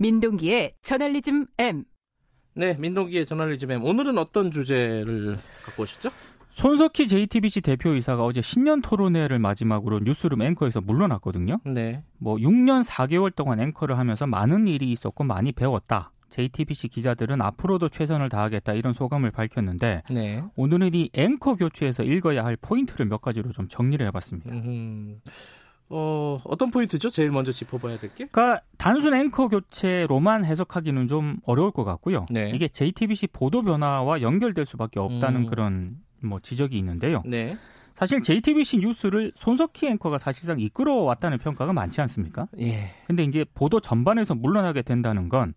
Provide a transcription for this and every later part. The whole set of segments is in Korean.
민동기의 저널리즘 M. 네, 민동기의 저널리즘 M. 오늘은 어떤 주제를 갖고 오셨죠? 손석희 JTBC 대표이사가 어제 신년 토론회를 마지막으로 뉴스룸 앵커에서 물러났거든요. 네. 뭐 6년 4개월 동안 앵커를 하면서 많은 일이 있었고 많이 배웠다. JTBC 기자들은 앞으로도 최선을 다하겠다 이런 소감을 밝혔는데 네. 오늘은 이 앵커 교체에서 읽어야 할 포인트를 몇 가지로 좀 정리를 해봤습니다. 음, 어, 어떤 포인트죠? 제일 먼저 짚어봐야 될 게? 그러니까 단순 앵커 교체로만 해석하기는 좀 어려울 것 같고요. 네. 이게 JTBC 보도 변화와 연결될 수밖에 없다는 음. 그런 뭐 지적이 있는데요. 네. 사실 JTBC 뉴스를 손석희 앵커가 사실상 이끌어왔다는 평가가 많지 않습니까? 예. 근데 이제 보도 전반에서 물러나게 된다는 건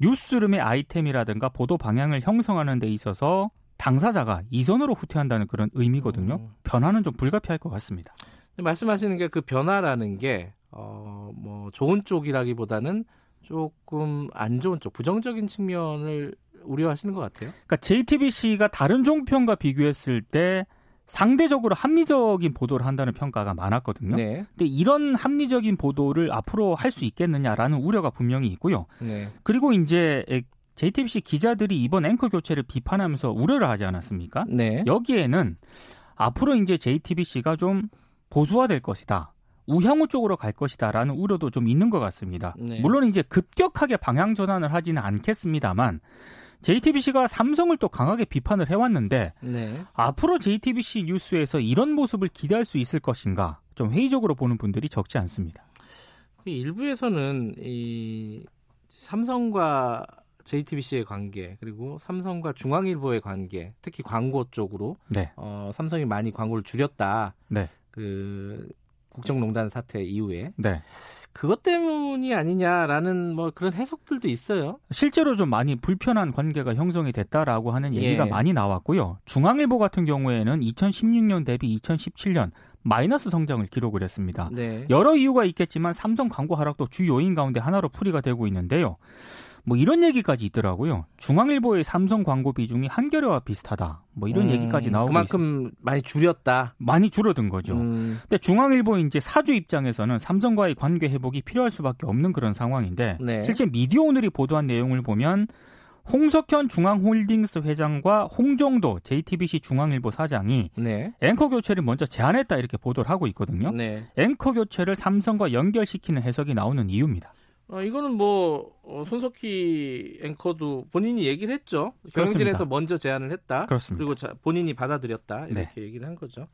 뉴스룸의 아이템이라든가 보도 방향을 형성하는 데 있어서 당사자가 이선으로 후퇴한다는 그런 의미거든요. 음. 변화는 좀 불가피할 것 같습니다. 말씀하시는 게 그 변화라는 게, 어, 뭐, 좋은 쪽이라기보다는 조금 안 좋은 쪽, 부정적인 측면을 우려하시는 것 같아요. 그러니까 JTBC가 다른 종편과 비교했을 때 상대적으로 합리적인 보도를 한다는 평가가 많았거든요. 네. 근데 이런 합리적인 보도를 앞으로 할 수 있겠느냐라는 우려가 분명히 있고요. 네. 그리고 이제 JTBC 기자들이 이번 앵커 교체를 비판하면서 우려를 하지 않았습니까? 네. 여기에는 앞으로 이제 JTBC가 좀 보수화될 것이다. 우향우 쪽으로 갈 것이다라는 우려도 좀 있는 것 같습니다. 네. 물론 이제 급격하게 방향 전환을 하지는 않겠습니다만 JTBC가 삼성을 또 강하게 비판을 해왔는데 네. 앞으로 JTBC 뉴스에서 이런 모습을 기대할 수 있을 것인가 좀 회의적으로 보는 분들이 적지 않습니다. 그 일부에서는 이 삼성과 JTBC의 관계 그리고 삼성과 중앙일보의 관계 특히 광고 쪽으로 네, 어, 삼성이 많이 광고를 줄였다. 네, 그 국정농단 사태 이후에 네. 그것 때문이 아니냐라는 뭐 그런 해석들도 있어요. 실제로 좀 많이 불편한 관계가 형성이 됐다라고 하는 얘기가 예. 많이 나왔고요. 중앙일보 같은 경우에는 2016년 대비 2017년 마이너스 성장을 기록을 했습니다. 네. 여러 이유가 있겠지만 삼성 광고 하락도 주 요인 가운데 하나로 풀이가 되고 있는데요. 뭐 이런 얘기까지 있더라고요. 중앙일보의 삼성 광고 비중이 한겨레와 비슷하다. 뭐 이런 음, 얘기까지 나오고 있습니다. 그만큼 많이 줄였다. 많이 줄어든 거죠. 음, 근데 중앙일보 이제 사주 입장에서는 삼성과의 관계 회복이 필요할 수밖에 없는 그런 상황인데 네. 실제 미디어 오늘이 보도한 내용을 보면 홍석현 중앙홀딩스 회장과 홍정도 JTBC 중앙일보 사장이 네. 앵커 교체를 먼저 제안했다 이렇게 보도를 하고 있거든요. 네. 앵커 교체를 삼성과 연결시키는 해석이 나오는 이유입니다. 어, 이거는 뭐 어, 손석희 앵커도 본인이 얘기를 했죠. 경영진에서. 먼저 제안을 했다. 그렇습니다. 그리고 자, 본인이 받아들였다. 이렇게 네. 얘기를 한 거죠.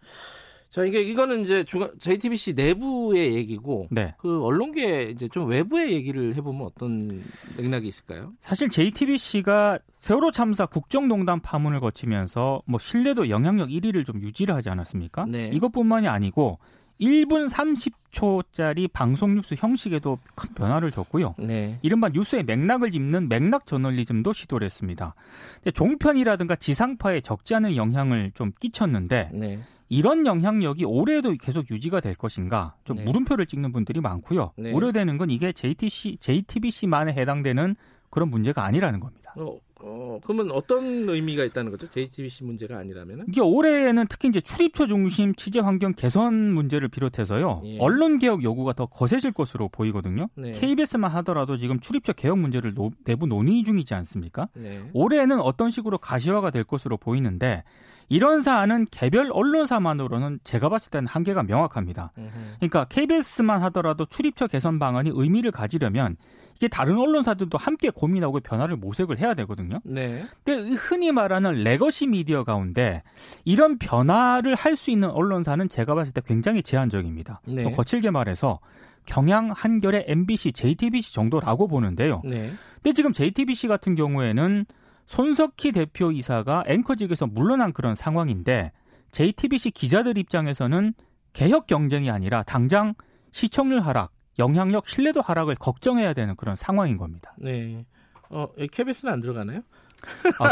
자, 이게 이거는 이제 중앙 JTBC 내부의 얘기고 네. 그 언론계 이제 좀 외부의 얘기를 해보면 어떤 맥락이 있을까요? 사실 JTBC가 세월호 참사 국정농단 파문을 거치면서 뭐 신뢰도 영향력 1위를 좀 유지를 하지 않았습니까? 네. 이것뿐만이 아니고 1분 30초짜리 방송 뉴스 형식에도 큰 변화를 줬고요. 네. 이른바 뉴스의 맥락을 짚는 맥락 저널리즘도 시도를 했습니다. 근데 종편이라든가 지상파에 적지 않은 영향을 좀 끼쳤는데 네. 이런 영향력이 올해도 계속 유지가 될 것인가 좀 네. 물음표를 찍는 분들이 많고요. 네. 우려되는 건 이게 JTC, JTBC만에 해당되는 그런 문제가 아니라는 겁니다. 어, 어, 그러면 어떤 의미가 있다는 거죠? JTBC 문제가 아니라면은? 이게 올해에는 특히 이제 출입처 중심 취재 환경 개선 문제를 비롯해서요. 예. 언론 개혁 요구가 더 거세질 것으로 보이거든요. 네. KBS만 하더라도 지금 출입처 개혁 문제를 노- 내부 논의 중이지 않습니까? 네. 올해는 어떤 식으로 가시화가 될 것으로 보이는데 이런 사안은 개별 언론사만으로는 제가 봤을 때는 한계가 명확합니다. 그러니까 KBS만 하더라도 출입처 개선 방안이 의미를 가지려면 이게 다른 언론사들도 함께 고민하고 변화를 모색을 해야 되거든요. 네. 근데 흔히 말하는 legacy 미디어 가운데 이런 변화를 할 수 있는 언론사는 제가 봤을 때 굉장히 제한적입니다. 네. 더 거칠게 말해서 경향, 한겨레, MBC, JTBC 정도라고 보는데요. 네. 근데 지금 JTBC 같은 경우에는 손석희 대표이사가 앵커직에서 물러난 그런 상황인데 JTBC 기자들 입장에서는 개혁 경쟁이 아니라 당장 시청률 하락, 영향력, 신뢰도 하락을 걱정해야 되는 그런 상황인 겁니다. 네. 어, KBS는 안 들어가나요?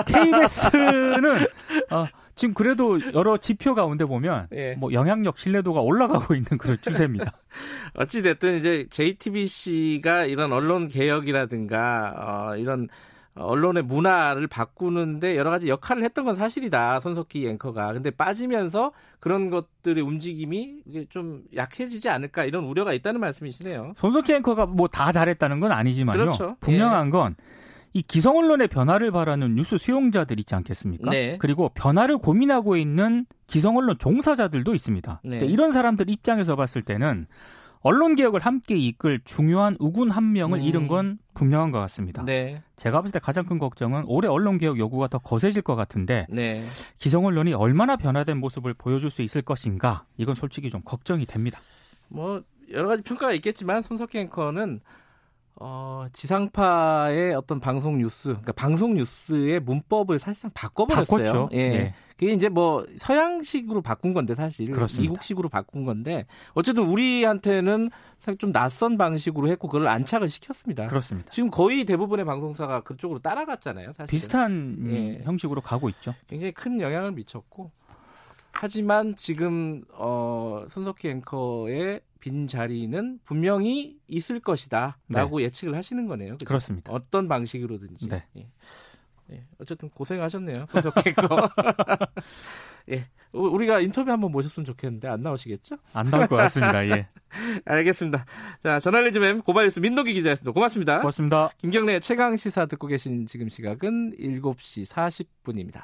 KBS는 아, 지금 그래도 여러 지표 가운데 보면 예. 뭐 영향력, 신뢰도가 올라가고 있는 그런 추세입니다. 어찌 됐든 이제 JTBC가 이런 언론 개혁이라든가 어, 이런 언론의 문화를 바꾸는데 여러 가지 역할을 했던 건 사실이다. 손석희 앵커가. 근데 빠지면서 그런 것들의 움직임이 좀 약해지지 않을까 이런 우려가 있다는 말씀이시네요. 손석희 앵커가 뭐 다 잘했다는 건 아니지만요. 그렇죠. 분명한 건 이 기성 언론의 변화를 바라는 뉴스 수용자들 있지 않겠습니까? 네. 그리고 변화를 고민하고 있는 기성 언론 종사자들도 있습니다. 네. 이런 사람들 입장에서 봤을 때는 언론 개혁을 함께 이끌 중요한 우군 한 명을 음. 잃은 건 분명한 것 같습니다. 네. 제가 봤을 때 가장 큰 걱정은 올해 언론 개혁 요구가 더 거세질 것 같은데 네. 기성 언론이 얼마나 변화된 모습을 보여줄 수 있을 것인가 이건 솔직히 좀 걱정이 됩니다. 뭐 여러 가지 평가가 있겠지만 손석희 앵커는 어, 지상파의 어떤 방송 뉴스, 그러니까 방송 뉴스의 문법을 사실상 바꿔버렸어요. 바꿨죠. 예. 예. 그게 이제 뭐 서양식으로 바꾼 건데 사실 그렇습니다. 미국식으로 바꾼 건데 어쨌든 우리한테는 사실 좀 낯선 방식으로 했고 그걸 안착을 시켰습니다. 그렇습니다. 지금 거의 대부분의 방송사가 그쪽으로 따라갔잖아요. 사실 비슷한 예. 형식으로 가고 있죠. 굉장히 큰 영향을 미쳤고 하지만 지금 어, 손석희 앵커의 빈 자리는 분명히 있을 것이다라고 예측을 하시는 거네요. 그죠? 그렇습니다. 어떤 방식으로든지. 네. 예. 예, 어쨌든 고생하셨네요. 앵커. 예. 우- 우리가 인터뷰 한번 모셨으면 좋겠는데 안 나오시겠죠? 안 나올 것 같습니다. 예. 알겠습니다. 자, 저널리즘 M 고발뉴스 민노기 기자였습니다. 고맙습니다. 고맙습니다. 김경래 최강 시사 듣고 계신 지금 시각은 7시 40분입니다.